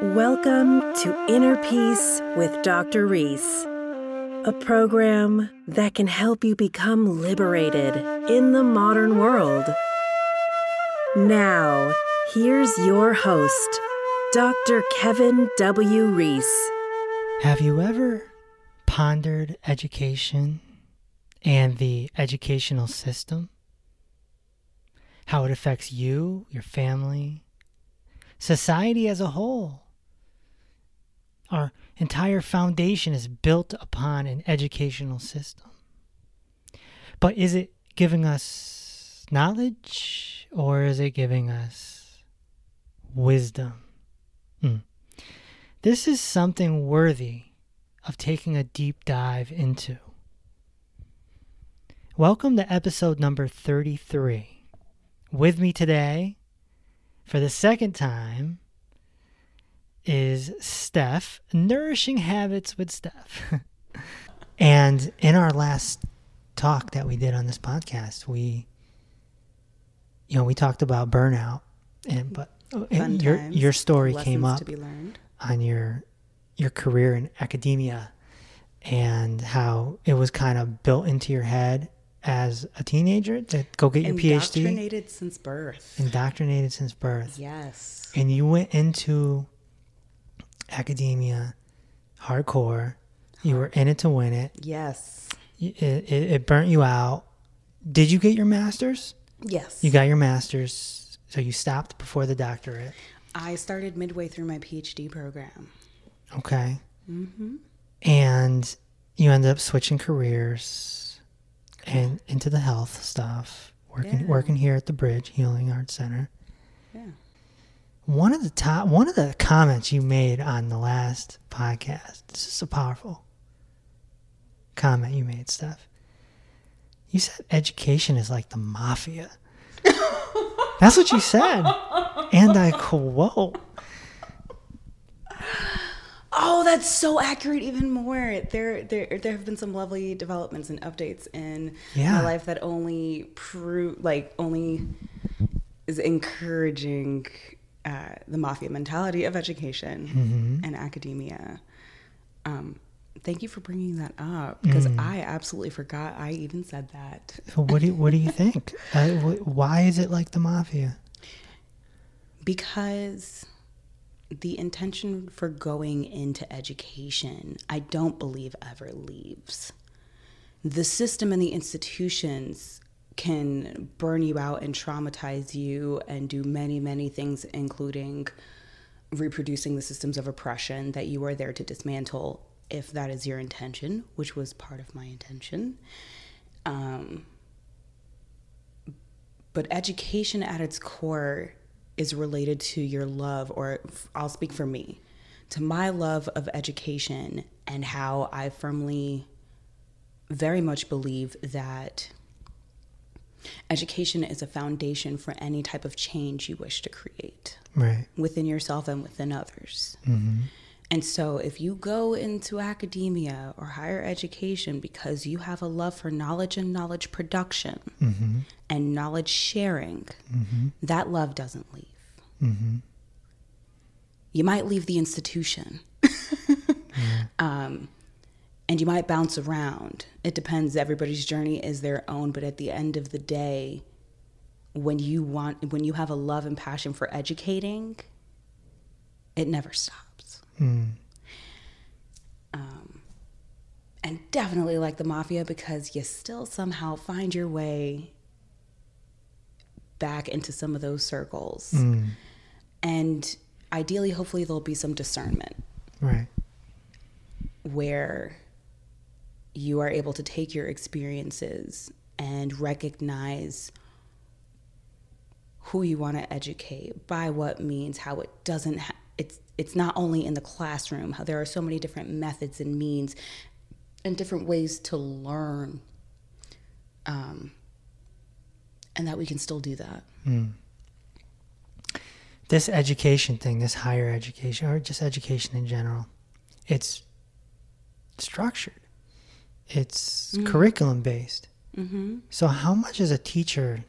Welcome to Inner Peace with Dr. Reese, a program that can help you become liberated in the modern world. Now, here's your host, Dr. Kevin W. Reese. Have you ever pondered education and the educational system? How it affects you, your family, society as a whole? Our entire foundation is built upon an educational system. But is it giving us knowledge or is it giving us wisdom? Hmm. This is something worthy of taking a deep dive into. Welcome to episode number 33. With me today, for the second time, is Steph, Nourishing Habits with Steph. and in our last talk that we did on this podcast, we you know, we talked about burnout and but oh, and your your story lessons came up to be learned. on your your career in academia and how it was kind of built into your head as a teenager to go get your PhD Indoctrinated since birth. indoctrinated since birth Yes. and you went into academia hardcore you were in it to win it Yes. It, it, it burnt you out did you get your master's Yes. you got your master's so you stopped before the doctorate I started midway through my PhD program. okay Mm-hmm. and you ended up switching careers and into the health stuff working Yeah. working here at the bridge healing arts center Yeah. One of the top one of the comments you made on the last podcast this is a powerful comment you made steph you said education is like the mafia that's what you said and i quote Oh, that's so accurate. Even more. There, there, there have been some lovely developments and updates in Yeah. my life that only prove, like, only is encouraging uh, the mafia mentality of education and academia. Um, thank you for bringing that up because I absolutely forgot I even said that. so what do you, what do you think uh, wh- why is it like the mafia Because the intention for going into education, I don't believe ever leaves. The system and the institutions can burn you out and traumatize you and do many, many things, including reproducing the systems of oppression that you are there to dismantle if that is your intention, which was part of my intention. Um, but education at its core is related to your love, or I'll speak for me, to my love of education and how I firmly, very much believe that education is a foundation for any type of change you wish to create right within yourself and within others. Mm-hmm. And so, if you go into academia or higher education because you have a love for knowledge and knowledge production Mm-hmm. and knowledge sharing, that love doesn't leave. Mm-hmm. You might leave the institution. um, and you might bounce around. It depends. Everybody's journey is their own, but at the end of the day, when you want when you have a love and passion for educating, it never stops. Mm. Um, and definitely like the mafia because you still somehow find your way back into some of those circles. Mm. And ideally, hopefully, there'll be some discernment right where you are able to take your experiences and recognize who you want to educate by what means how it doesn't ha- it's it's not only in the classroom how there are so many different methods and means and different ways to learn um, and that we can still do that this education thing, this higher education, or just education in general, it's structured. It's curriculum based. mm-hmm. So, how much is a teacher?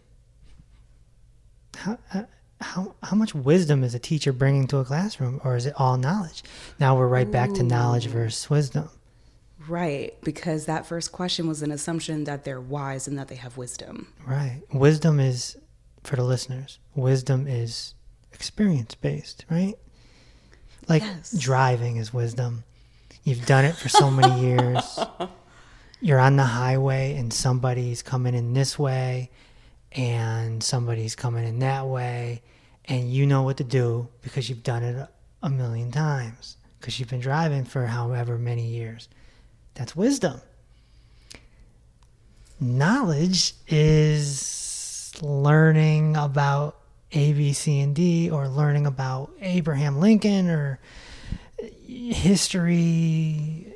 How, uh, how how much wisdom is a teacher bringing to a classroom, or is it all knowledge? Now we're right back to knowledge versus wisdom. Right, because that first question was an assumption that they're wise and that they have wisdom. Right. Wisdom is for the listeners. Wisdom is experience based, right? Like Yes. driving is wisdom. You've done it for so many years. You're on the highway and somebody's coming in this way and somebody's coming in that way and you know what to do because you've done it a, million times because you've been driving for however many years. That's wisdom. Knowledge is learning about A, B, C, and D, or learning about Abraham Lincoln or history.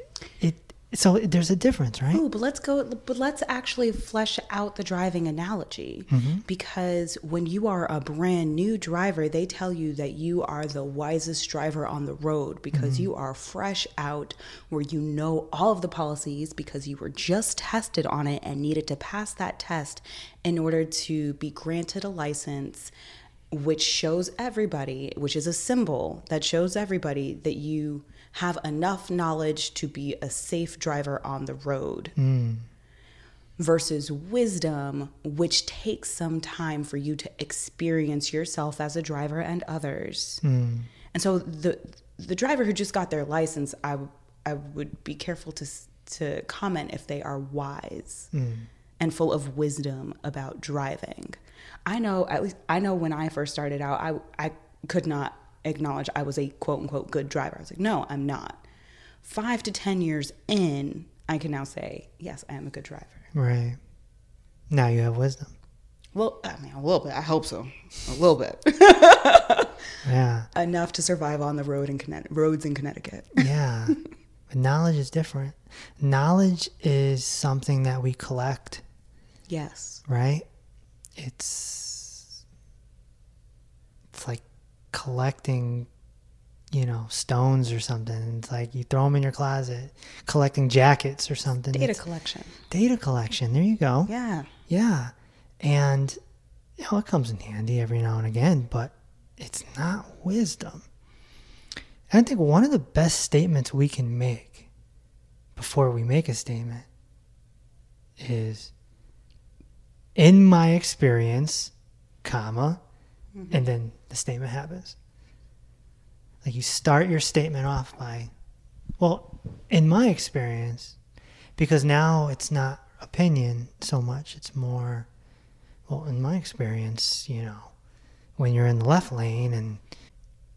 So there's a difference, right? Oh, but let's go. But let's actually flesh out the driving analogy mm-hmm. because when you are a brand new driver, they tell you that you are the wisest driver on the road because mm-hmm. you are fresh out, where you know all of the policies because you were just tested on it and needed to pass that test in order to be granted a license. Which shows everybody, which is a symbol that shows everybody that you have enough knowledge to be a safe driver on the road hmm. versus wisdom, which takes some time for you to experience yourself as a driver and others. Hmm. And so the the driver who just got their license, I I would be careful to to comment if they are wise hmm. and full of wisdom about driving. I know at least I know when I first started out, I I could not acknowledge I was a quote unquote good driver. I was like, no, I'm not. Five to ten years in, I can now say, yes, I am a good driver. Right. Now you have wisdom. Well, I mean, a little bit. I hope so. A little bit. Yeah. Enough to survive on the road in Connecticut, roads in Connecticut. Yeah. but knowledge is different. Knowledge is something that we collect, yes. right? It's it's like collecting, you know, stones or something. It's like you throw them in your closet, collecting jackets or something. Data It's collection. data collection. There you go. Yeah. Yeah. And you know, it comes in handy every now and again, but it's not wisdom. And I think one of the best statements we can make before we make a statement is in my experience, comma, mm-hmm. and then the statement happens. Like you start your statement off by, well, in my experience, because now it's not opinion so much, it's more, well, in my experience, you know, when you're in the left lane and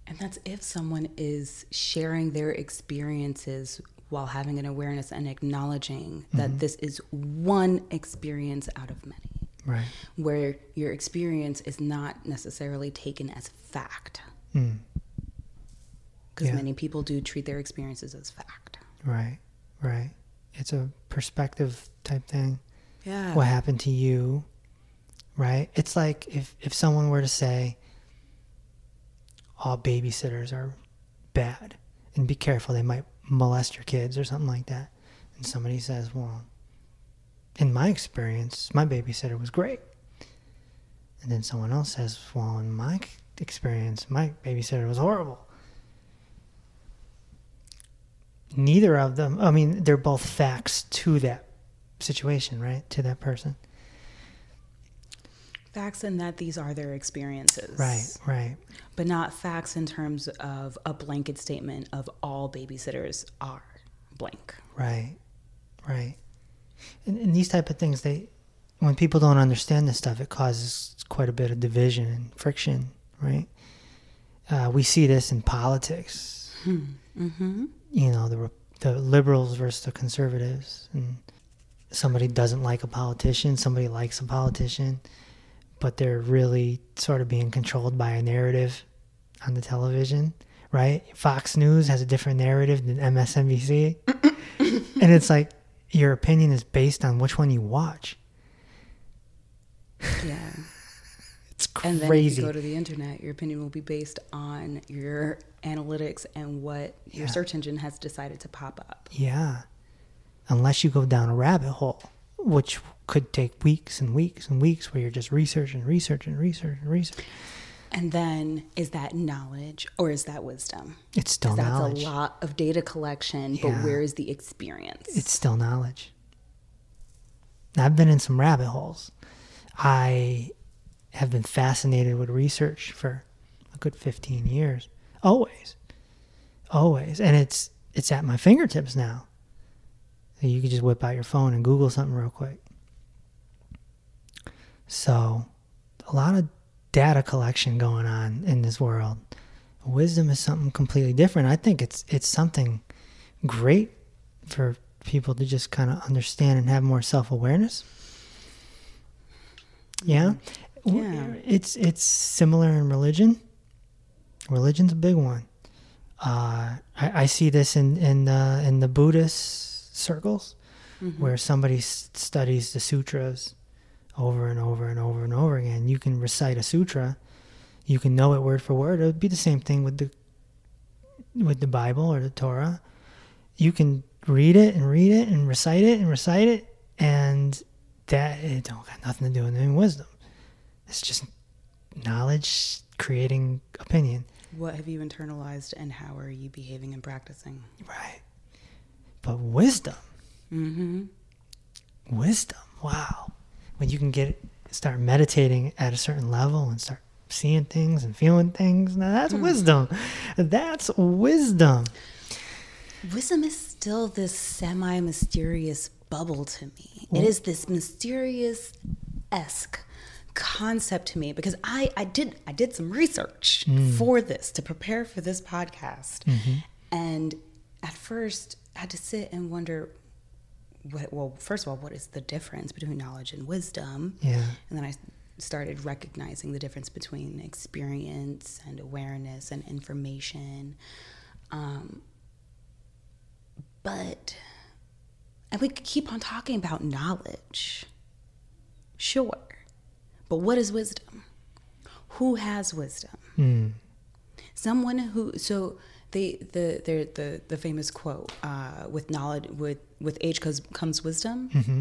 And that's if someone is sharing their experiences while having an awareness and acknowledging that mm-hmm. this is one experience out of many, right, where your experience is not necessarily taken as fact. Mm. Because Yeah. many people do treat their experiences as fact. right, right. It's a perspective type thing. Yeah. what happened to you, right? It's like if if someone were to say all babysitters are bad and be careful they might molest your kids or something like that. And somebody says, "Well, in my experience, my babysitter was great." And then someone else says, "Well, in my experience, my babysitter was horrible." Neither of them, I mean, they're both facts to that situation, right? To that person. Facts in that these are their experiences. Right, right. But not facts in terms of a blanket statement of all babysitters are blank. Right, right. And, and these type of things, they, when people don't understand this stuff, it causes quite a bit of division and friction, right? Uh, we see this in politics. Mm-hmm. You know, the the liberals versus the conservatives, and somebody doesn't like a politician, somebody likes a politician, but they're really sort of being controlled by a narrative on the television, right? Fox News has a different narrative than MSNBC. and it's like your opinion is based on which one you watch. Yeah. It's crazy. And then if you go to the internet, your opinion will be based on your analytics and what your search engine has decided to pop up. yeah. Unless you go down a rabbit hole, which could take weeks and weeks and weeks where you're just researching, researching, researching, researching. And then is that knowledge or is that wisdom? It's still that's knowledge. a lot of data collection, but where is the experience? It's still knowledge. I've been in some rabbit holes. I have been fascinated with research for a good 15 years. Always. Always. And it's it's at my fingertips now. So you can just whip out your phone and Google something real quick. So, a lot of data collection going on in this world. Wisdom is something completely different. I think it's it's something great for people to just kind of understand and have more self-awareness. Yeah. Yeah. It's it's similar in religion. Religion's a big one. Uh, I, I see this in in uh, in the Buddhist circles, where somebody s- studies the sutras over and over and over and over again. You can recite a sutra, you can know it word for word. It would be the same thing with the with the Bible or the Torah. You can read it and read it and recite it and recite it, and that it don't got nothing to do with any wisdom. It's just knowledge creating opinion. what have you internalized and how are you behaving and practicing? Right. But wisdom, Mm-hmm. wisdom, wow. When you can get start meditating at a certain level and start seeing things and feeling things, now that's hmm. wisdom. That's wisdom. Wisdom is still this semi mysterious bubble to me. It is this mysterious esque concept to me because I, I did I did some research hmm. for this to prepare for this podcast. Mm-hmm. And at first I had to sit and wonder what well, first of all, what is the difference between knowledge and wisdom? Yeah. And then I started recognizing the difference between experience and awareness and information. Um, but, and we could keep on talking about knowledge. Sure. But what is wisdom? Who has wisdom? Mm. Someone who, so they, the, the, the, the famous quote, uh, with knowledge, with, with age comes, comes wisdom. Mm-hmm.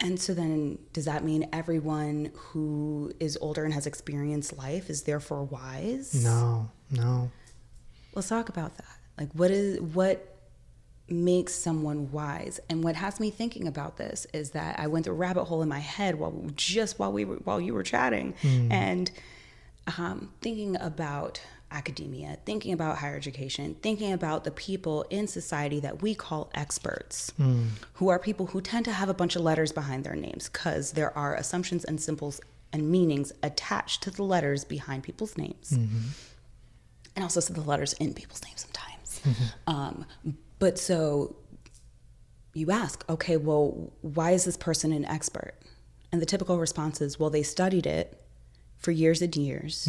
And so then, does that mean everyone who is older and has experienced life is therefore wise? No, no. Let's talk about that. Like, what is what makes someone wise? And what has me thinking about this is that I went through a rabbit hole in my head while just while we were while you were chatting, and um, thinking about academia, thinking about higher education, thinking about the people in society that we call experts, hmm. who are people who tend to have a bunch of letters behind their names because there are assumptions and symbols and meanings attached to the letters behind people's names mm-hmm. and also to the letters in people's names sometimes. Mm-hmm. Um, but so you ask, okay, well, why is this person an expert? And the typical response is, well, they studied it for years and years.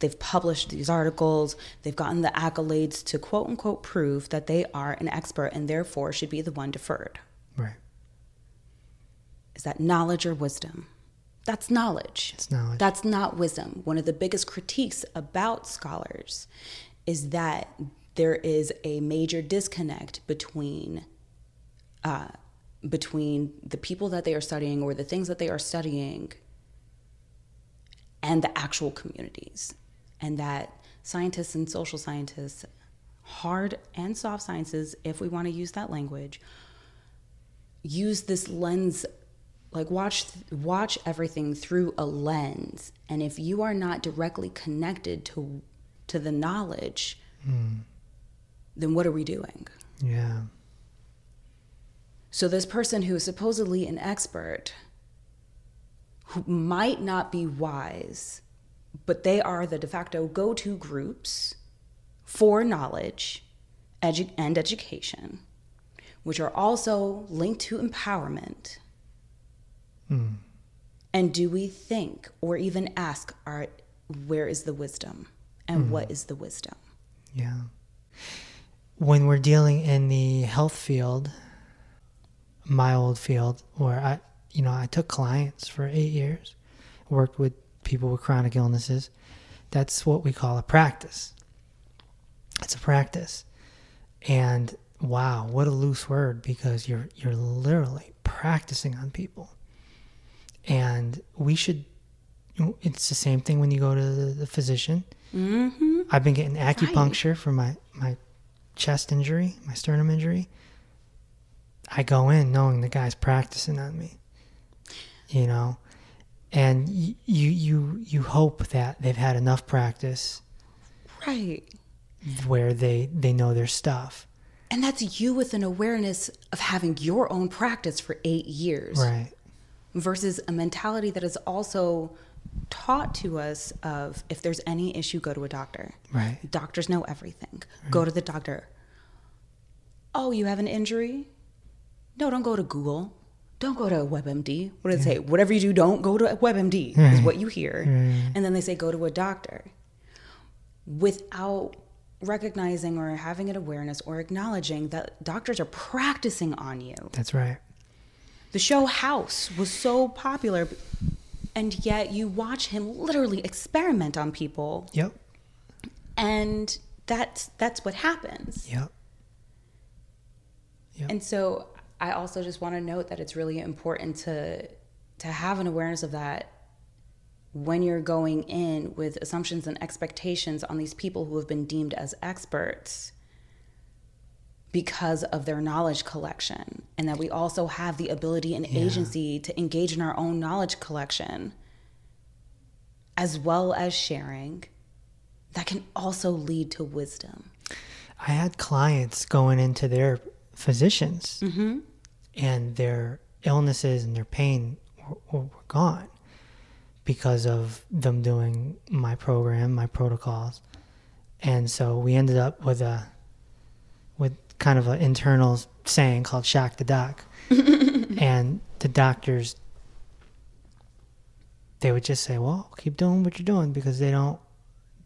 They've published these articles. They've gotten the accolades to quote unquote prove that they are an expert and therefore should be the one deferred. Right. Is that knowledge or wisdom? That's knowledge. It's knowledge. That's not wisdom. One of the biggest critiques about scholars is that there is a major disconnect between uh, between the people that they are studying or the things that they are studying and the actual communities, and that scientists and social scientists, hard and soft sciences, if we want to use that language, use this lens like watch watch everything through a lens. And if you are not directly connected to to the knowledge hmm. then what are we doing? Yeah. so this person who is supposedly an expert who might not be wise but they are the de facto go-to groups for knowledge edu- and education which are also linked to empowerment hmm. And do we think or even ask, are, where is the wisdom? And hmm. what is the wisdom? Yeah. When we're dealing in the health field, my old field, where I, you know, I took clients for eight years, worked with people with chronic illnesses. That's what we call a practice. It's a practice. And wow, what a loose word because you're you're literally practicing on people. And we should it's the same thing when you go to the, the physician. Mm-hmm. I've been getting acupuncture for my my chest injury, my sternum injury. I go in knowing the guy's practicing on me, you know, and you you you hope that they've had enough practice Right. where they they know their stuff, And that's you with an awareness of having your own practice for eight years right? versus a mentality that is also taught to us of if there's any issue, go to a doctor. Right. Doctors know everything. Go to the doctor. Oh, you have an injury? No, don't go to Google. Don't go to WebMD. What do they say? Whatever you do, don't go to WebMD, is hmm. what you hear. Hmm. And then they say, go to a doctor. Without recognizing or having an awareness or acknowledging that doctors are practicing on you. That's right. The show House was so popular, and yet you watch him literally experiment on people, Yep. and that's that's what happens. Yep. Yep. And so I also just want to note that it's really important to to have an awareness of that when you're going in with assumptions and expectations on these people who have been deemed as experts because of their knowledge collection and that we also have the ability and agency to engage in our own knowledge collection as well as sharing that can also lead to wisdom. I had clients going into their physicians Mm-hmm. And their illnesses and their pain were, were gone because of them doing my program, my protocols. And so we ended up with a with kind of an internal saying called shock the doc. and the doctors they would just say, "Well, keep doing what you're doing because they don't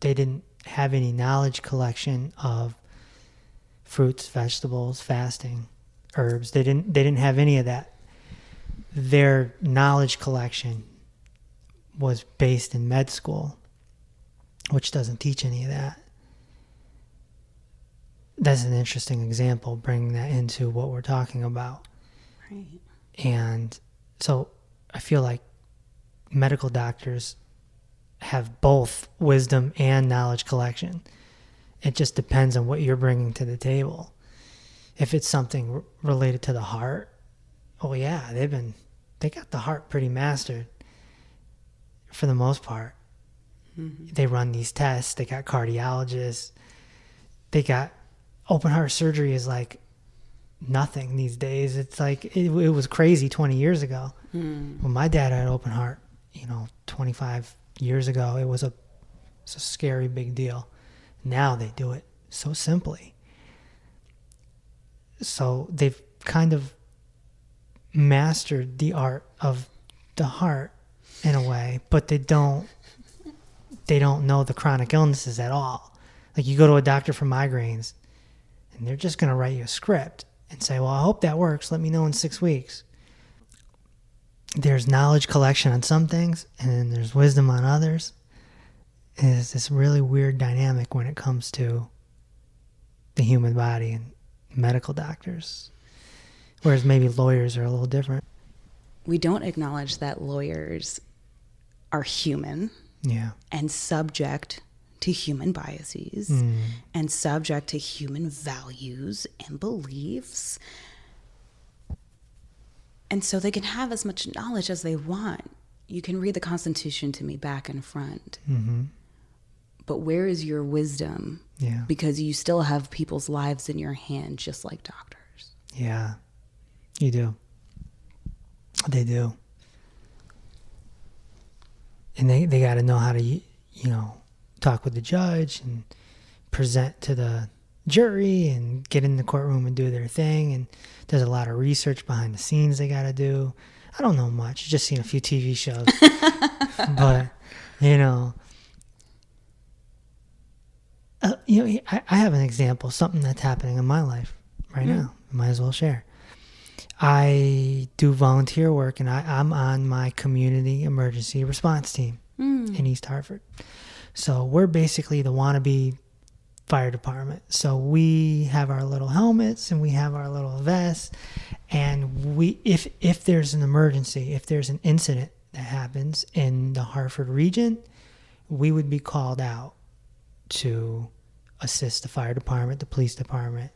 they didn't have any knowledge collection of fruits, vegetables, fasting, herbs. They didn't they didn't have any of that. Their knowledge collection was based in med school, which doesn't teach any of that. That's an interesting example, bringing that into what we're talking about. Right. And so I feel like medical doctors have both wisdom and knowledge collection. It just depends on what you're bringing to the table. If it's something related to the heart, oh yeah, they've been they got the heart pretty mastered for the most part. Mm-hmm. They run these tests, they got cardiologists. They got open heart surgery is like nothing these days. It's like it, it was crazy 20 years ago. Mm. When my dad had open heart, you know, 25 years ago, it was a it's a scary big deal. Now they do it so simply. So they've kind of mastered the art of the heart in a way, but they don't they don't know the chronic illnesses at all. Like you go to a doctor for migraines and they're just going to write you a script and say, "Well, I hope that works. Let me know in 6 weeks." There's knowledge collection on some things and then there's wisdom on others. It's this really weird dynamic when it comes to the human body and medical doctors. Whereas maybe lawyers are a little different. We don't acknowledge that lawyers are human Yeah. and subject to human biases and subject to human values and beliefs. And so they can have as much knowledge as they want. You can read the Constitution to me back and front. Mhm. But where is your wisdom? Yeah. Because you still have people's lives in your hand, just like doctors. Yeah, you do. They do. And they, they got to know how to, you know, talk with the judge and present to the jury and get in the courtroom and do their thing. And there's a lot of research behind the scenes they got to do. I don't know much, just seen a few TV shows. but, you know, uh, you know, I, I have an example, something that's happening in my life right now. Might as well share. I do volunteer work, and I, I'm on my community emergency response team in East Hartford. So we're basically the wannabe fire department. So we have our little helmets and we have our little vests, and we if if there's an emergency, if there's an incident that happens in the Hartford region, we would be called out to assist the fire department, the police department,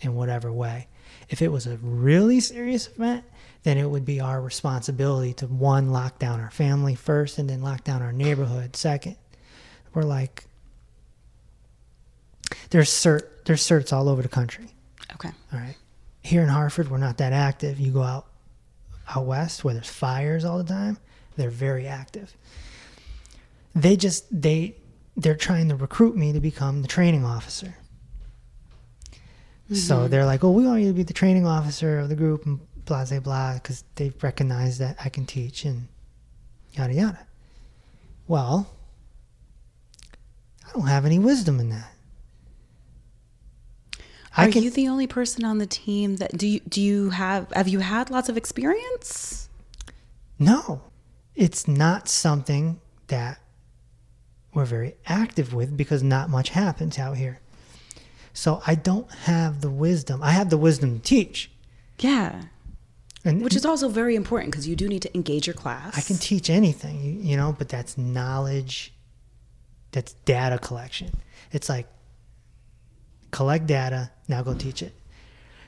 in whatever way. If it was a really serious event, then it would be our responsibility to one, lock down our family first and then lock down our neighborhood second. We're like, there's CERT, there's CERTs all over the country. Okay. All right. Here in Hartford, we're not that active. You go out out west where there's fires all the time, they're very active. They just they they're trying to recruit me to become the training officer. So mm-hmm. they're like, "Oh, we want you to be the training officer of the group," and blah blah blah, because they recognize that I can teach and yada yada. Well, I don't have any wisdom in that. Are I can, you the only person on the team that do you do you have have you had lots of experience? No, it's not something that we're very active with because not much happens out here. So I don't have the wisdom. I have the wisdom to teach. Yeah. And Which is also very important because you do need to engage your class. I can teach anything, you, you know, but that's knowledge, that's data collection. It's like collect data, now go teach it.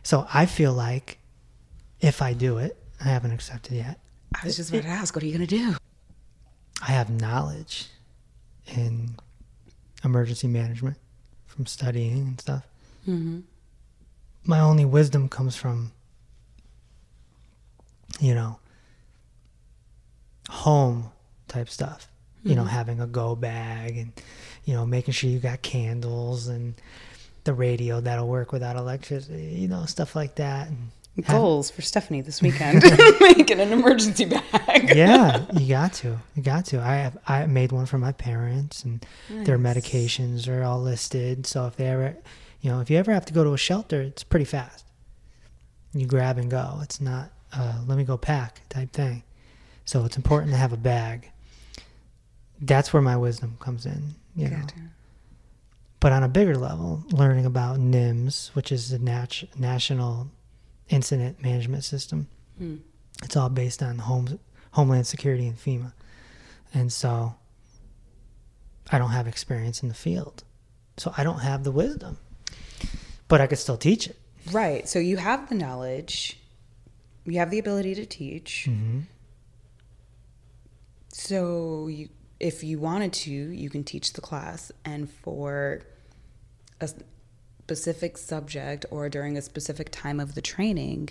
So I feel like if I do it, I haven't accepted yet. I was just about to ask, what are you going to do? I have knowledge in emergency management from studying and stuff. Mm-hmm. My only wisdom comes from, you know, home type stuff. You know, having a go bag and, you know, making sure you got candles and the radio that'll work without electricity, you know, stuff like that. And Goals for Stefanie this weekend: making an emergency bag. yeah, you got to. You got to. I have I made one for my parents, and their medications are all listed. So if they ever, you know, if you ever have to go to a shelter, it's pretty fast. You grab and go. It's not uh, let me go pack type thing. So it's important to have a bag. That's where my wisdom comes in. You know. But on a bigger level, learning about NIMS, which is the nat- National Incident Management System, Hmm. it's all based on home, Homeland Security and FEMA. And so I don't have experience in the field. So I don't have the wisdom. But I could still teach it. Right. So you have the knowledge, you have the ability to teach. hmm So you, if you wanted to, you can teach the class, and for a specific subject or during a specific time of the training,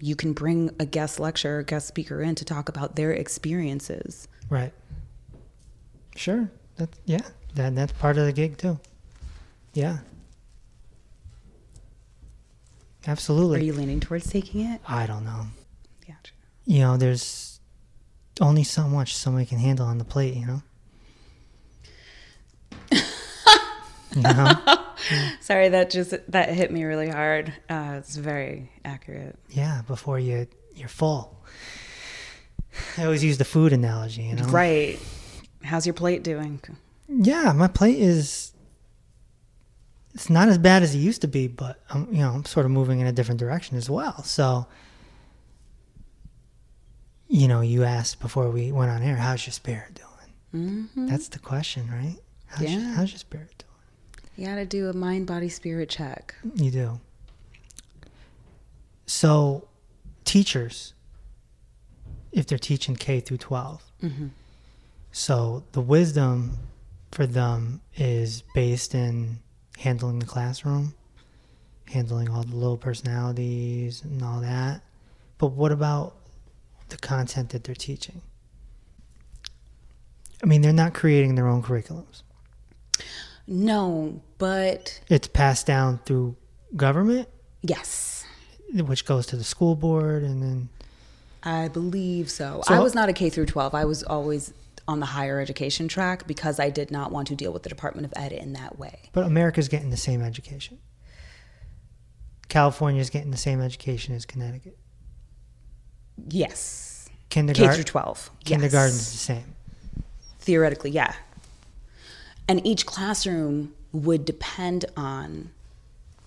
you can bring a guest lecturer, guest speaker in to talk about their experiences. Right. Sure. That's, yeah. That, that's part of the gig too. Yeah. Absolutely. Are you leaning towards taking it? I don't know. Gotcha. you know, there's only so much somebody can handle on the plate, you know? Know? Sorry, that just that hit me really hard. Uh, it's very accurate. Yeah, before you you're full. I always use the food analogy, you know? Right. How's your plate doing? Yeah, my plate is it's not as bad as it used to be, but I'm you know, I'm sort of moving in a different direction as well. So you know, you asked before we went on air, how's your spirit doing? hmm That's the question, right? How's, your, Yeah. how's your spirit doing? You got to do a mind, body, spirit check. You do. So, teachers, if they're teaching K through 12, Mhm. so the wisdom for them is based in handling the classroom, handling all the low personalities and all that. But what about the content that they're teaching? I mean, they're not creating their own curriculums. No, but It's passed down through government, yes, which goes to the school board, and then I believe so. So- I was not a K through 12. I was always on the higher education track because I did not want to deal with the Department of Ed in that way. But America's getting the same education. California's getting the same education as Connecticut. Yes. K Kindergarten, through 12. kindergarten's Yes. the same. Theoretically, yeah. And each classroom would depend on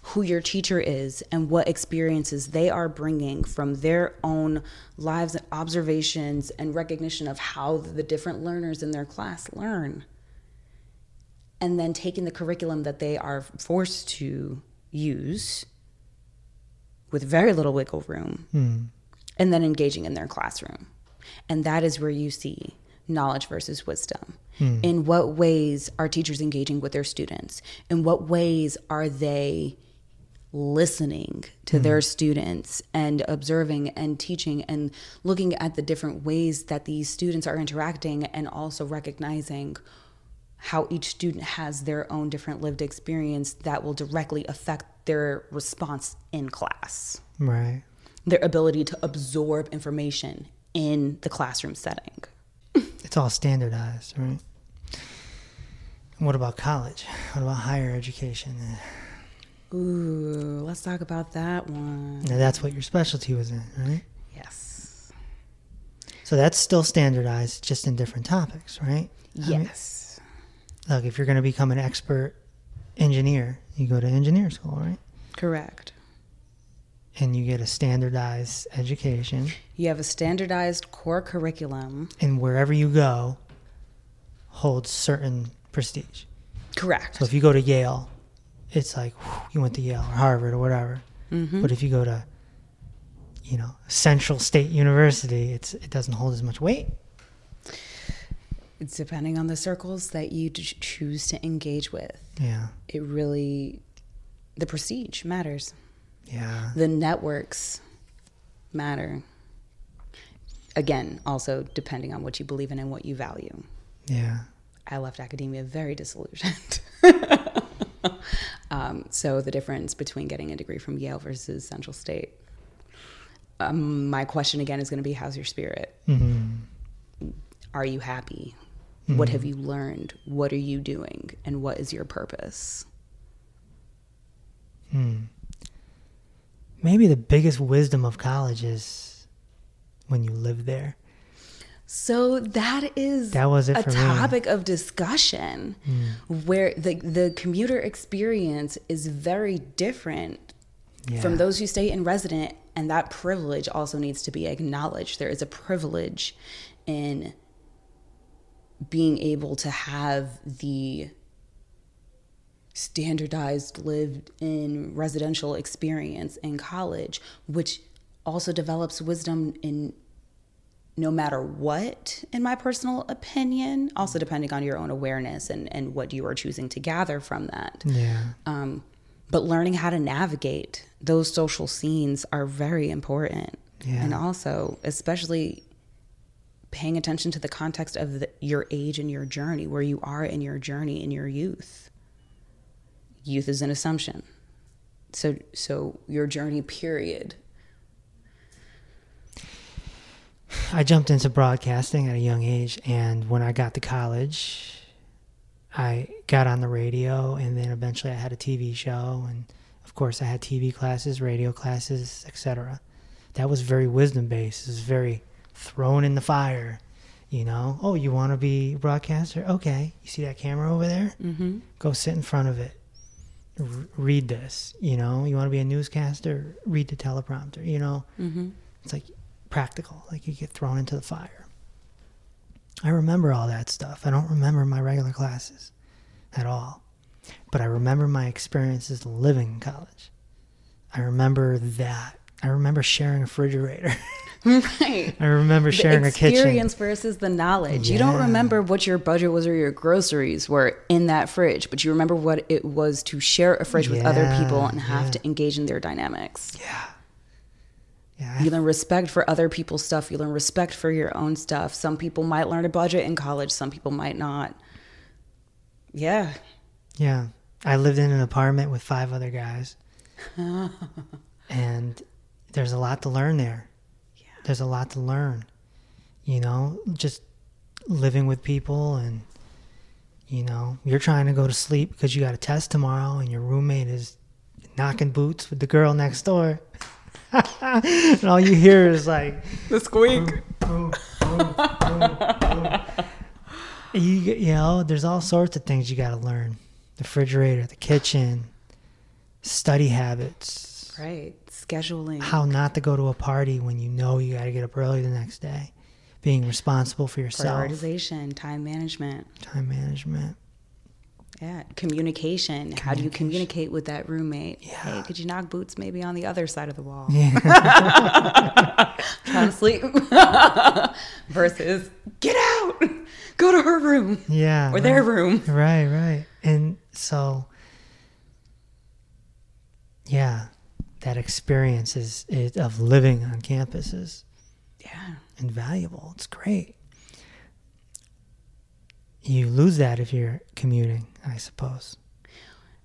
who your teacher is and what experiences they are bringing from their own lives and observations and recognition of how the different learners in their class learn. And then taking the curriculum that they are forced to use with very little wiggle room Hmm. and then engaging in their classroom. And that is where you see knowledge versus wisdom. Hmm. In what ways are teachers engaging with their students? In what ways are they listening to hmm. their students and observing and teaching and looking at the different ways that these students are interacting and also recognizing how each student has their own different lived experience that will directly affect their response in class Right. their ability to absorb information in the classroom setting. It's all standardized, right? And what about college? What about higher education? Ooh, let's talk about that one. Now, that's what your specialty was in, right? Yes. So that's still standardized, just in different topics, right? I mean, Yes. look, if you're going to become an expert engineer, you go to engineer school, right? Correct. And you get a standardized education, You have a standardized core curriculum. and wherever you go, holds certain prestige. Correct. So if you go to Yale, it's like whew, you went to Yale or Harvard or whatever. Mm-hmm. But if you go to, you know, Central State University, it's it doesn't hold as much weight. It's depending on the circles that you choose to engage with. Yeah, It really, the prestige matters. Yeah, The networks matter. Again, also depending on what you believe in and what you value. yeah. I left academia very disillusioned. um, so the difference between getting a degree from Yale versus Central State. Um, my question again is going to be, how's your spirit? hmm Are you happy? What have you learned? What are you doing? And what is your purpose? Hmm. Maybe the biggest wisdom of college is when you live there. So that is That was a for me. topic of discussion hmm. where the the commuter experience is very different Yeah. from those who stay in resident and that privilege also needs to be acknowledged there is a privilege in being able to have the standardized lived in residential experience in college which also develops wisdom in no matter what, in my personal opinion, also depending on your own awareness and, and what you are choosing to gather from that. Yeah. Um, but learning how to navigate those social scenes are very important. Yeah. And also, especially paying attention to the context of the, your age and your journey, where you are in your journey in your youth. Youth is an assumption. So, so your journey, period. I jumped into broadcasting at a young age, and when I got to college, I got on the radio, and then eventually I had a TV show, and of course I had TV classes, radio classes, etc. That was very wisdom based. It was very thrown in the fire. You know, oh, you want to be a broadcaster? Okay, you see that camera over there? Mm-hmm. Go sit in front of it. R- read this. You know, you want to be a newscaster? Read the teleprompter. You know, Mm-hmm. it's like practical, like you get thrown into the fire. I remember all that stuff. I don't remember my regular classes at all. But I remember my experiences living in college. I remember that. I remember sharing a refrigerator. Right. I remember sharing the a kitchen. experience versus the knowledge. You don't remember what your budget was or your groceries were in that fridge, but you remember what it was to share a fridge with other people and have yeah. to engage in their dynamics. Yeah. Yeah. You learn respect for other people's stuff. You learn respect for your own stuff. Some people might learn a budget in college, some people might not. Yeah. Yeah. I lived in an apartment with five other guys. and there's a lot to learn there. Yeah. There's a lot to learn. You know, just living with people and you know, you're trying to go to sleep because you got a test tomorrow and your roommate is knocking boots with the girl next door. and all you hear is like The squeak. boom, boom, boom, boom. You you know, there's all sorts of things you got to learn. The refrigerator, the kitchen, study habits, Right. Scheduling. how not to go to a party when you know you got to get up early the next day, being responsible for yourself, Prioritization, time management. time management. Yeah. Communication. How do you communicate with that roommate? Yeah. Hey, could you knock boots maybe on the other side of the wall? Yeah. Trying to sleep. Versus get out. Go to her room yeah. or their room. Right, right. And so, yeah, that experience is, is of living on campus is Yeah. invaluable. It's great. You lose that if you're commuting, I suppose.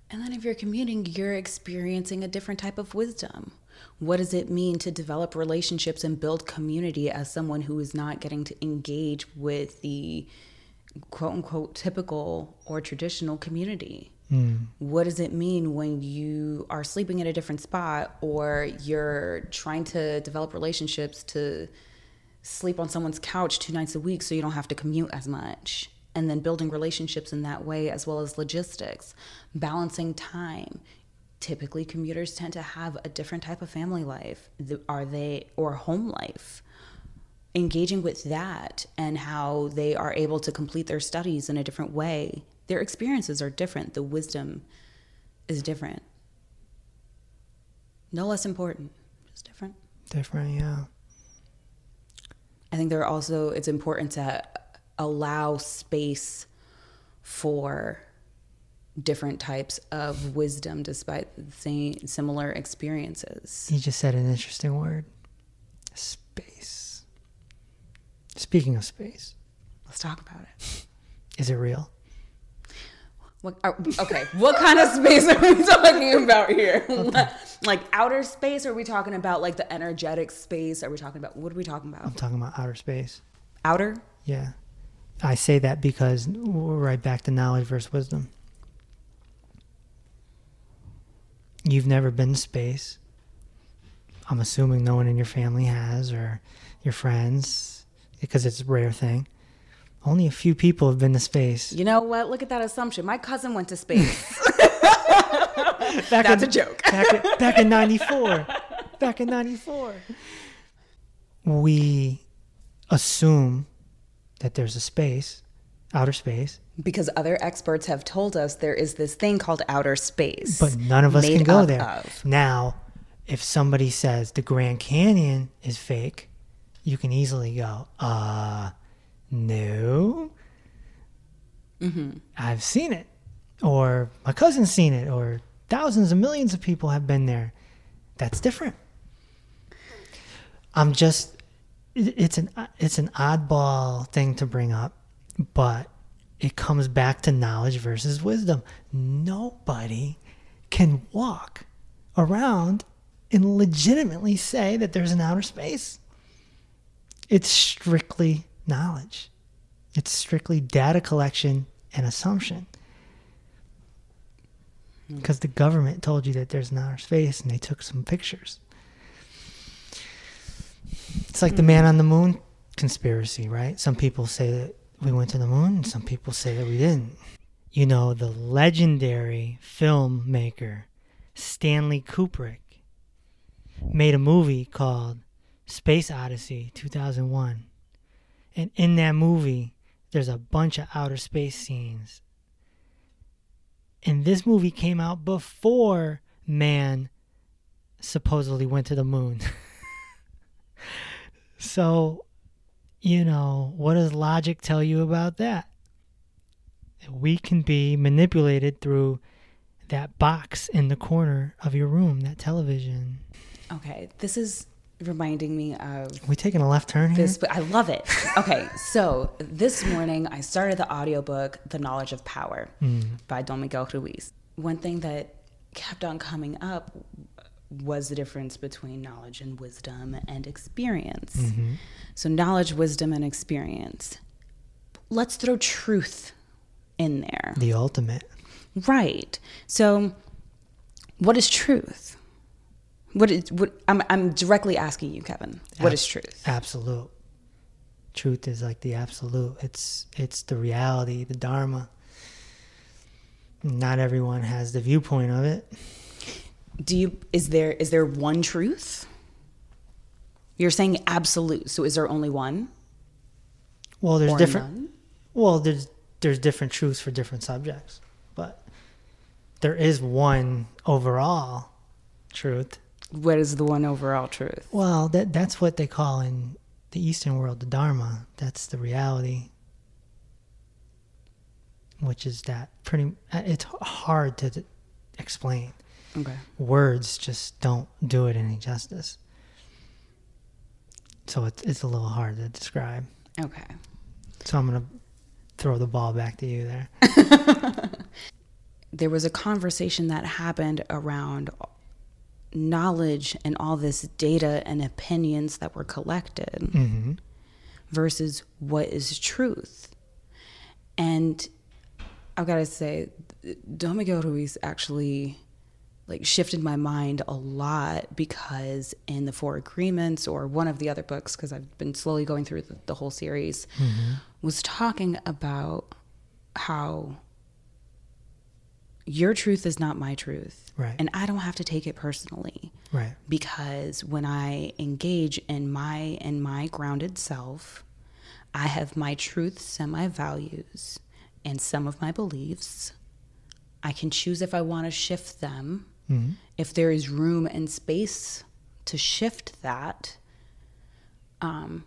And then if you're commuting, you're experiencing a different type of wisdom. What does it mean to develop relationships and build community as someone who is not getting to engage with the quote unquote typical or traditional community? Hmm. What does it mean when you are sleeping in a different spot or you're trying to develop relationships to sleep on someone's couch two nights a week so you don't have to commute as much? And then building relationships in that way, as well as logistics, balancing time. Typically, commuters tend to have a different type of family life. Are they, or home life? engaging with that and how they are able to complete their studies in a different way. Their experiences are different. The wisdom is different. No less important, just different. Different, yeah. I think there are also it's important to allow space for different types of wisdom despite the same similar experiences. You just said an interesting word space. Speaking of space, Let's talk about it. is it real? What, are, okay, what kind of space are we talking about here? like outer space? Or are we talking about like the energetic space? Are we talking about what are we talking about? I'm talking about outer space. Outer? Yeah. I say that because we're right back to knowledge versus wisdom. You've never been to space. I'm assuming no one in your family has or your friends because it's a rare thing. Only a few people have been to space. You know what? Look at that assumption. My cousin went to space. Back That's in, a joke. back, in, back in 94. Back in 94. We assume that there's a space, outer space, because other experts have told us there is this thing called outer space. but none of us can go there. of- Now, if somebody says the Grand Canyon is fake, you can easily go, uh, no. Mm-hmm. I've seen it. Or my cousin's seen it. Or thousands and millions of people have been there. That's different. I'm just it's an, it's an oddball thing to bring up, but it comes back to knowledge versus wisdom. Nobody can walk around and legitimately say that there's an outer space. It's strictly knowledge. It's strictly data collection and assumption. Hmm. Because the government told you that there's an outer space and they took some pictures. It's like the hmm. man on the moon conspiracy, right? Some people say that we went to the moon, and some people say that we didn't. You know, the legendary filmmaker Stanley Kubrick made a movie called Space Odyssey 2001. And in that movie, there's a bunch of outer space scenes. And this movie came out before man supposedly went to the moon. so, you know, what does logic tell you about that? We can be manipulated through that box in the corner of your room, that television. okay, this is reminding me of we taking a left turn here? this but I love it. Okay, so this morning I started the audiobook The Knowledge of Power mm. by Don Miguel Ruiz. One thing that kept on coming up was the difference between knowledge and wisdom and experience. Mm-hmm. So knowledge, wisdom and experience. Let's throw truth in there. the ultimate. Right. So, what is truth? What is what? I'm I'm directly asking you, Kevin. What is truth? Absolute. Truth is like the absolute. It's it's the reality, the dharma. Not everyone has the viewpoint of it. do you is there is there one truth? You're saying absolute. So is there only one? Well, there's Or different. none? Well, there's there's different truths for different subjects, but there is one overall truth. What is the one overall truth? Well, that that's what they call in the Eastern world the Dharma. That's the reality, which is that pretty. uh, It's hard to explain. Okay. Words just don't do it any justice. So it's it's a little hard to describe. Okay. So I'm gonna throw the ball back to you there. there was a conversation that happened around knowledge and all this data and opinions that were collected hmm versus what is truth. And I've got to say, Don Miguel Ruiz actually like shifted my mind a lot because in the Four Agreements or one of the other books, because I've been slowly going through the, the whole series, was talking about how your truth is not my truth. Right. And I don't have to take it personally Right. because when I engage in my in my grounded self, I have my truths and my values and some of my beliefs. I can choose if I want to shift them. hmm If there is room and space to shift that. Um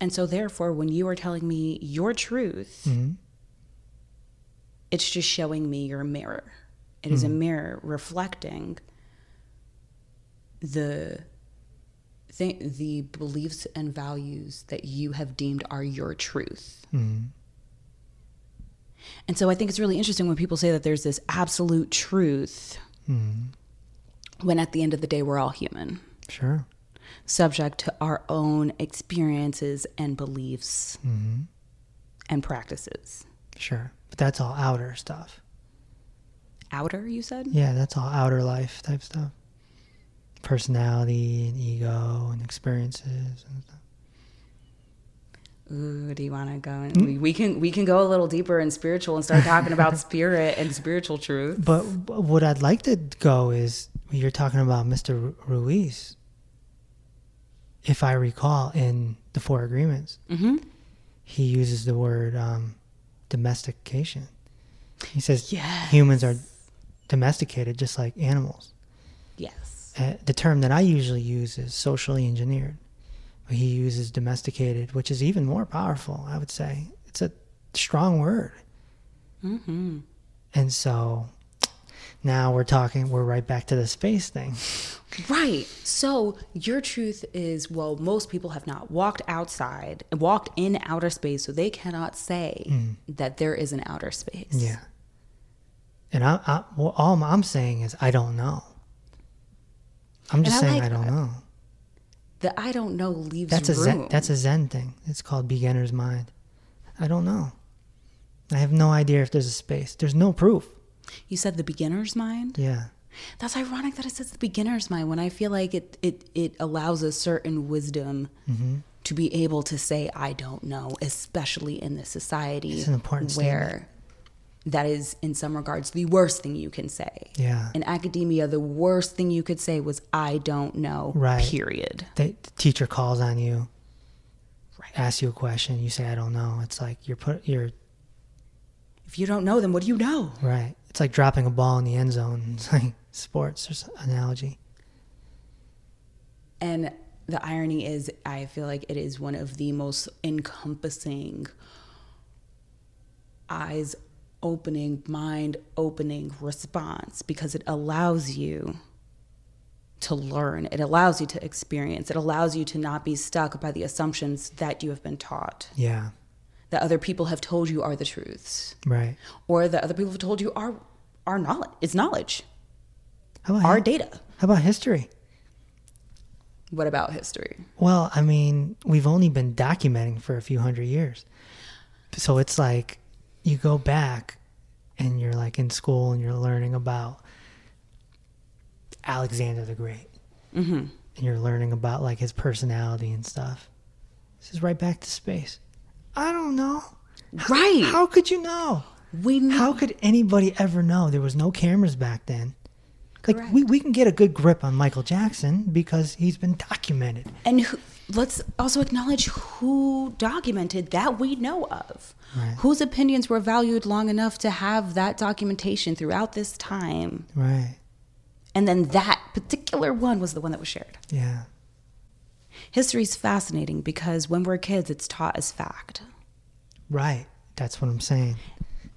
and so therefore when you are telling me your truth, hmm it's just showing me your mirror. It is a mirror reflecting the th- the beliefs and values that you have deemed are your truth. hmm And so I think it's really interesting when people say that there's this absolute truth hmm when at the end of the day we're all human, Sure. subject to our own experiences and beliefs hmm and practices. Sure. But that's all outer stuff. Outer, you said? Yeah, that's all outer life type stuff. Personality and ego and experiences and stuff. Ooh, do you want to go? In? We, we can we can go a little deeper in spiritual and start talking about spirit and spiritual truth. But what I'd like to go is you're talking about Mr. Ruiz. If I recall, in the Four Agreements, hmm he uses the word um, domestication. He says Yes. humans are domesticated just like animals. Yes. Uh, the term that I usually use is socially engineered. But he uses domesticated, which is even more powerful, I would say. It's a strong word. hmm And so now we're talking, we're right back to the space thing. Right. So your truth is well, most people have not walked outside, walked in outer space, so they cannot say mm. that there is an outer space. Yeah. And I, I well, all I'm saying is I don't know. I'm just I saying like I don't know. The I don't know leaves That's a room. zen, that's a Zen thing. It's called beginner's mind. I don't know. I have no idea if there's a space. There's no proof. You said the beginner's mind. Yeah. That's ironic that it says the beginner's mind when I feel like it it it allows a certain wisdom Mm-hmm. to be able to say I don't know, especially in this society It's an important where that is in some regards the worst thing you can say. Yeah. In academia, the worst thing you could say was I don't know. Right. Period. The teacher calls on you, Right. asks you a question, you say I don't know. It's like you're put you're If you don't know, them, what do you know? right. It's like dropping a ball in the end zone. It's like sports analogy. And the irony is, I feel like it is one of the most encompassing, eyes opening, mind opening response because it allows you to learn. It allows you to experience. It allows you to not be stuck by the assumptions that you have been taught, Yeah. That other people have told you are the truths, Right. or that other people have told you are, our knowledge. It's knowledge, How about our data. how about history? What about history? Well, I mean, we've only been documenting for a few hundred years. So it's like you go back and you're like in school and you're learning about Alexander the Great. Mm-hmm. And you're learning about like his personality and stuff. This is right back to space. I don't know. Right. How could you know? we know. How could anybody ever know? There was no cameras back then. Like we, we can get a good grip on Michael Jackson because he's been documented. And who, let's also acknowledge who documented that we know of. Right. Whose opinions were valued long enough to have that documentation throughout this time. Right. And then that particular one was the one that was shared. Yeah. History is fascinating because when we're kids, it's taught as fact Right. That's what I'm saying.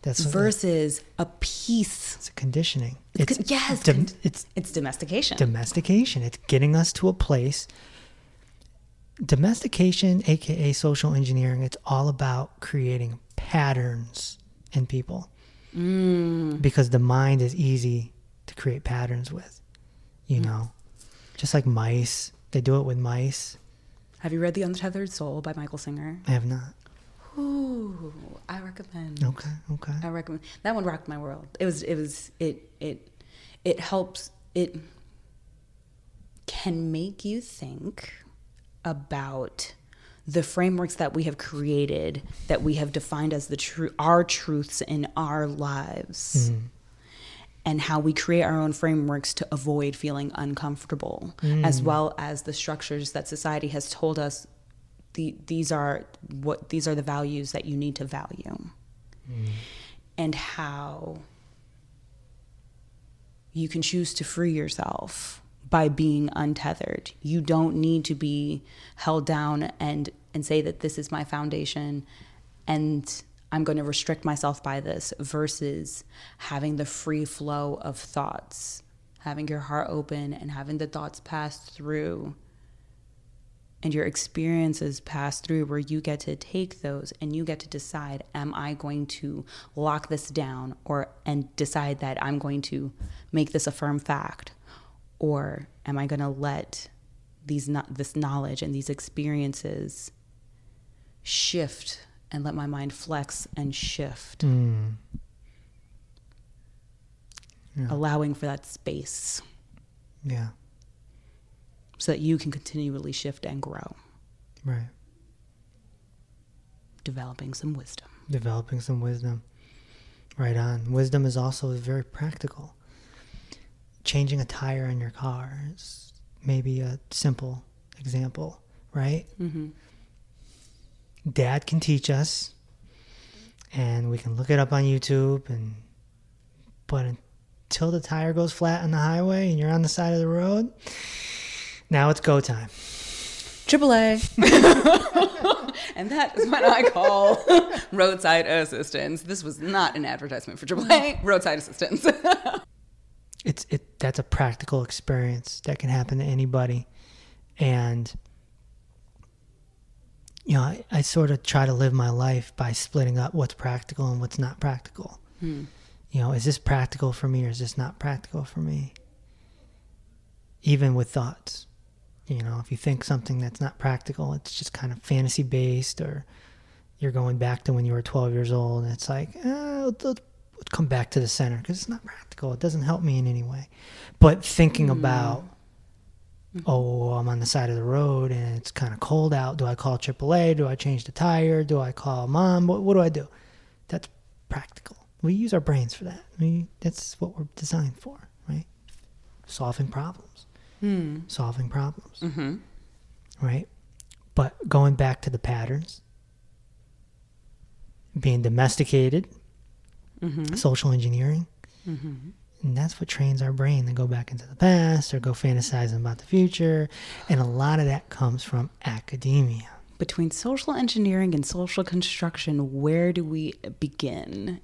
That's what, versus a piece. it's a conditioning. It's con- yes, dom- it's It's domestication. domestication. It's getting us to a place. Domestication, aka social engineering, it's all about creating patterns in people. Mm. Because the mind is easy to create patterns with. You Mm. know, just like mice, they do it with mice. Have you read The Untethered Soul by Michael Singer? I have not. Ooh, I recommend. Okay, okay. I recommend that one rocked my world. It was it was it it it helps it can make you think about the frameworks that we have created that we have defined as the true our truths in our lives mm-hmm. And how we create our own frameworks to avoid feeling uncomfortable as mm. well as the structures that society has told us the, these are what these are the values that you need to value. Mm. And how you can choose to free yourself by being untethered. You don't need to be held down and and say that this is my foundation and I'm going to restrict myself by this versus having the free flow of thoughts, having your heart open and having the thoughts pass through and your experiences pass through where you get to take those and you get to decide am i going to lock this down or and decide that i'm going to make this a firm fact? Or am i going to let these this knowledge and these experiences shift and let my mind flex and shift Mm. Yeah. allowing for that space Yeah, so that you can continually shift and grow right. developing some wisdom Developing some wisdom. Right on. Wisdom is also very practical. Changing a tire in your car is maybe a simple example, right? mm-hmm. Dad can teach us, and we can look it up on YouTube. And but until the tire goes flat on the highway and you're on the side of the road, now it's go time. AAA. and that is what I call roadside assistance. This was not an advertisement for AAA, roadside assistance. it's it that's a practical experience that can happen to anybody and you know I, I sort of try to live my life by splitting up what's practical and what's not practical. Hmm. you know is this practical for me or is this not practical for me? Even with thoughts. You know if you think something that's not practical it's just kind of fantasy based or you're going back to when you were 12 years old and it's like oh, let's, come back to the center because it's not practical. It doesn't help me in any way. But thinking about oh i'm on the side of the road and it's kind of cold out. Do i call aaa do i change the tire? Do i call mom? What, what do i do? That's practical. We use our brains for that. We, that's what we're designed for right? Solving problems. Hmm. solving problems. Mm-hmm. right? But going back to the patterns, being domesticated, Mm-hmm. social engineering, Mm-hmm. And that's what trains our brain to go back into the past or go fantasizing about the future. And a lot of that comes from academia. Between social engineering and social construction, where do we begin?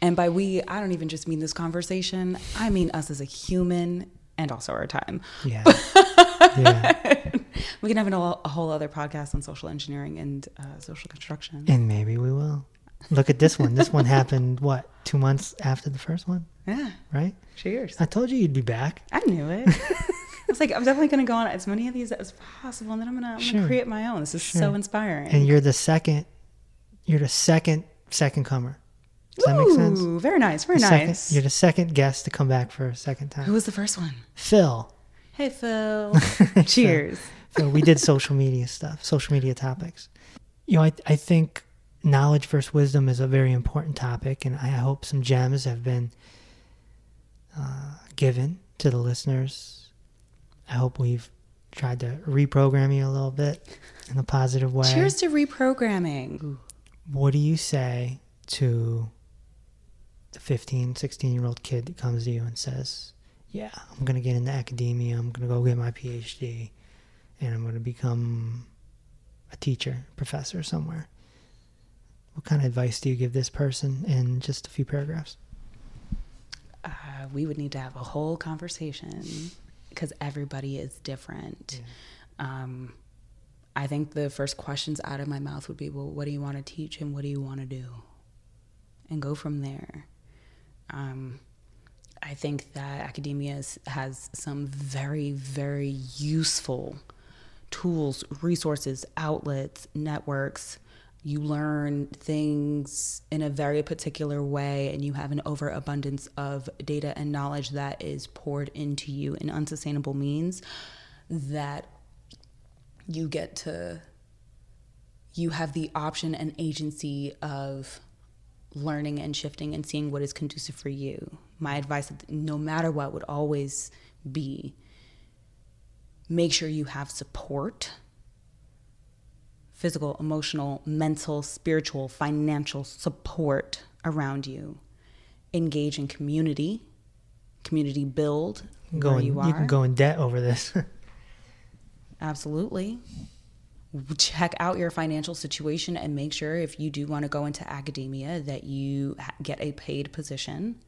And by we, I don't even just mean this conversation, I mean us as a human and also our time. Yeah. yeah. We can have an, a whole other podcast on social engineering and uh, social construction. And maybe we will. Look at this one. This one happened, what, two months after the first one, yeah. right? Cheers. I told you you'd be back. I knew it. I was like, I'm definitely going to go on as many of these as possible, and then I'm going to Sure. gonna create my own. This is so inspiring. And you're the second, you're the second, second comer. Does that make sense? Very nice. Very The nice. you're the second guest to come back for a second time. Who was the first one? Phil. Hey, Phil. Cheers. So we did social media stuff, social media topics. You know, I, I think knowledge versus wisdom is a very important topic, and I hope some gems have been uh, given to the listeners. I hope we've tried to reprogram you a little bit in a positive way. Cheers to reprogramming. What do you say to the 15, 16 year old kid that comes to you and says, Yeah, I'm going to get into academia, I'm going to go get my PhD, and I'm going to become a teacher, professor somewhere? What kind of advice do you give this person in just a few paragraphs? Uh, we would need to have a whole conversation because everybody is different. Um, I think the first questions out of my mouth would be, well, what do you want to teach and what do you want to do? And go from there. Um, I think that academia is, has some very, very useful tools, resources, outlets, networks. You learn things in a very particular way, and you have an overabundance of data and knowledge that is poured into you in unsustainable means that you get to, you have the option and agency of learning and shifting and seeing what is conducive for you. My advice, no matter what, would always be make sure you have support physical, emotional, mental, spiritual, financial support around you. Engage in community, community build Go where in, you you, can go in debt over this. Absolutely. Check out your financial situation and make sure if you do want to go into academia that you get a paid position.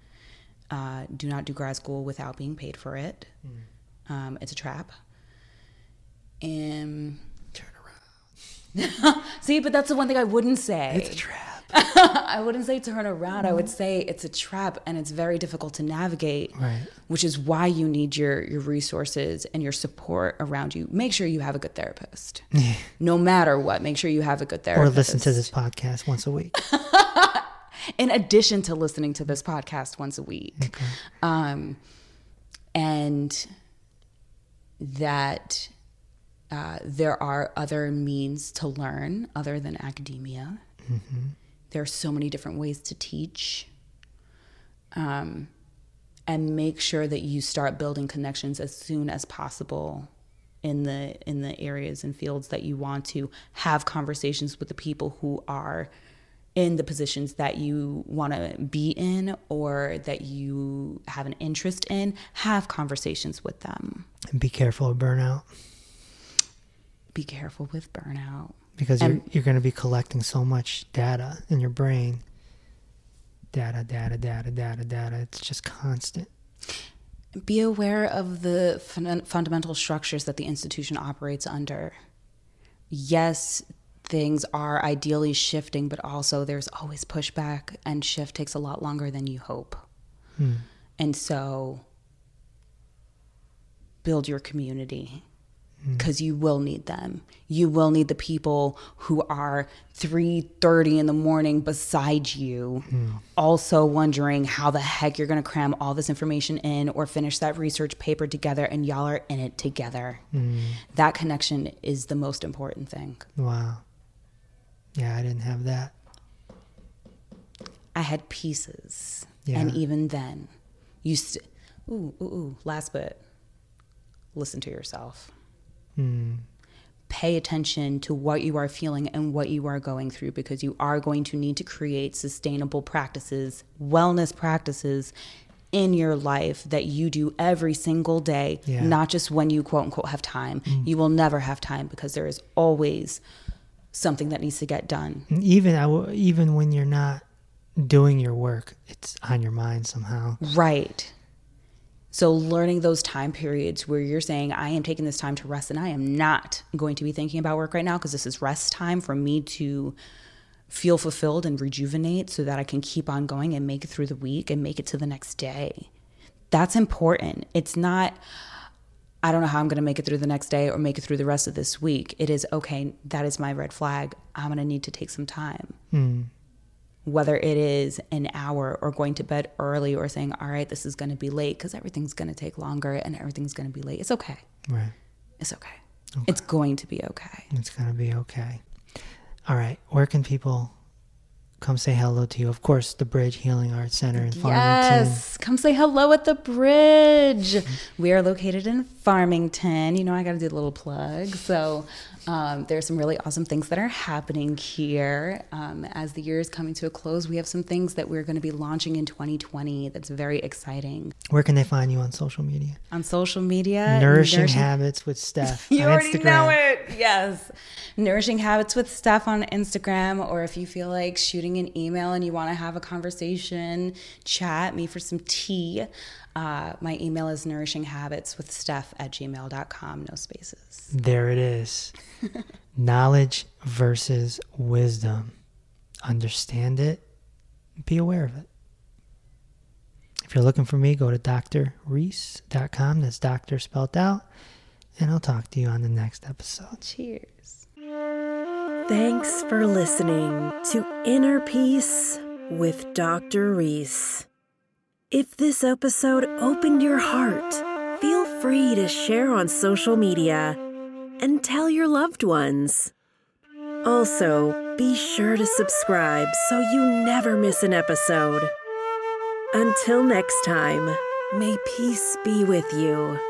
Uh, do not do grad school without being paid for it. Um, it's a trap. And. see, but that's the one thing I wouldn't say. It's a trap. I wouldn't say turn around. I would say it's a trap and it's very difficult to navigate. Right. Which is why you need your your resources and your support around you. Make sure you have a good therapist. no matter what, make sure you have a good therapist. Or listen to this podcast once a week. In addition to listening to this podcast once a week. Um, and that uh, there are other means to learn other than academia. There are so many different ways to teach. Um, and make sure that you start building connections as soon as possible in the in the areas and fields that you want to have conversations with the people who are in the positions that you want to be in or that you have an interest in have conversations with them And be careful of burnout be careful with burnout because you're, you're going to be collecting so much data in your brain. Data, data, data, data, data. It's just constant. be aware of the fun- fundamental structures that the institution operates under. Yes, things are ideally shifting, but also there's always pushback, and shift takes a lot longer than you hope. Hmm. And so, build your community Mm. because you will need them. You will need the people who are 3:30 in the morning beside you mm. also wondering how the heck you're going to cram all this information in or finish that research paper together and y'all are in it together. Mm. That connection is the most important thing. Wow. Yeah, I didn't have that. I had pieces. Yeah. And even then, you st- ooh, ooh, ooh, last bit. Listen to yourself. Hmm. Pay attention to what you are feeling and what you are going through because you are going to need to create sustainable practices, wellness practices in your life that you do every single day, Yeah. not just when you quote unquote have time. You will never have time because there is always something that needs to get done. And even I w- even when you're not doing your work, it's on your mind somehow. Right. So, learning those time periods where you're saying, I am taking this time to rest and I am not going to be thinking about work right now because this is rest time for me to feel fulfilled and rejuvenate so that I can keep on going and make it through the week and make it to the next day. That's important. It's not, I don't know how I'm going to make it through the next day or make it through the rest of this week. It is, okay, that is my red flag. I'm going to need to take some time Hmm. Whether it is an hour or going to bed early or saying, all right, this is going to be late because everything's going to take longer and everything's going to be late. It's okay. Right. It's okay. It's going to be okay. It's going to be okay. All right. Where can people come say hello to you. Of course, the Bridge Healing Arts Center in Farmington. Yes, come say hello at the bridge. We are located in Farmington. You know, I got to do a little plug. So, um, there's some really awesome things that are happening here. Um, as the year is coming to a close, we have some things that we're going to be launching in 2020 that's very exciting. Where can they find you on social media? On social media, Nourishing, Habits with Steph. You already Instagram. know it. Yes. Nourishing Habits with Steph on Instagram, or if you feel like shooting an email and you want to have a conversation, chat me for some tea. Uh, my email is nourishinghabits with Steph at gmail.com. No spaces. There it is. Knowledge versus wisdom. Understand it, be aware of it. If you're looking for me, go to doctorreese.com. That's doctor spelled out. And I'll talk to you on the next episode. Cheers. Thanks for listening to Inner Peace with Dr. Reese. If this episode opened your heart, feel free to share on social media and tell your loved ones. Also, be sure to subscribe so you never miss an episode. Until next time, may peace be with you.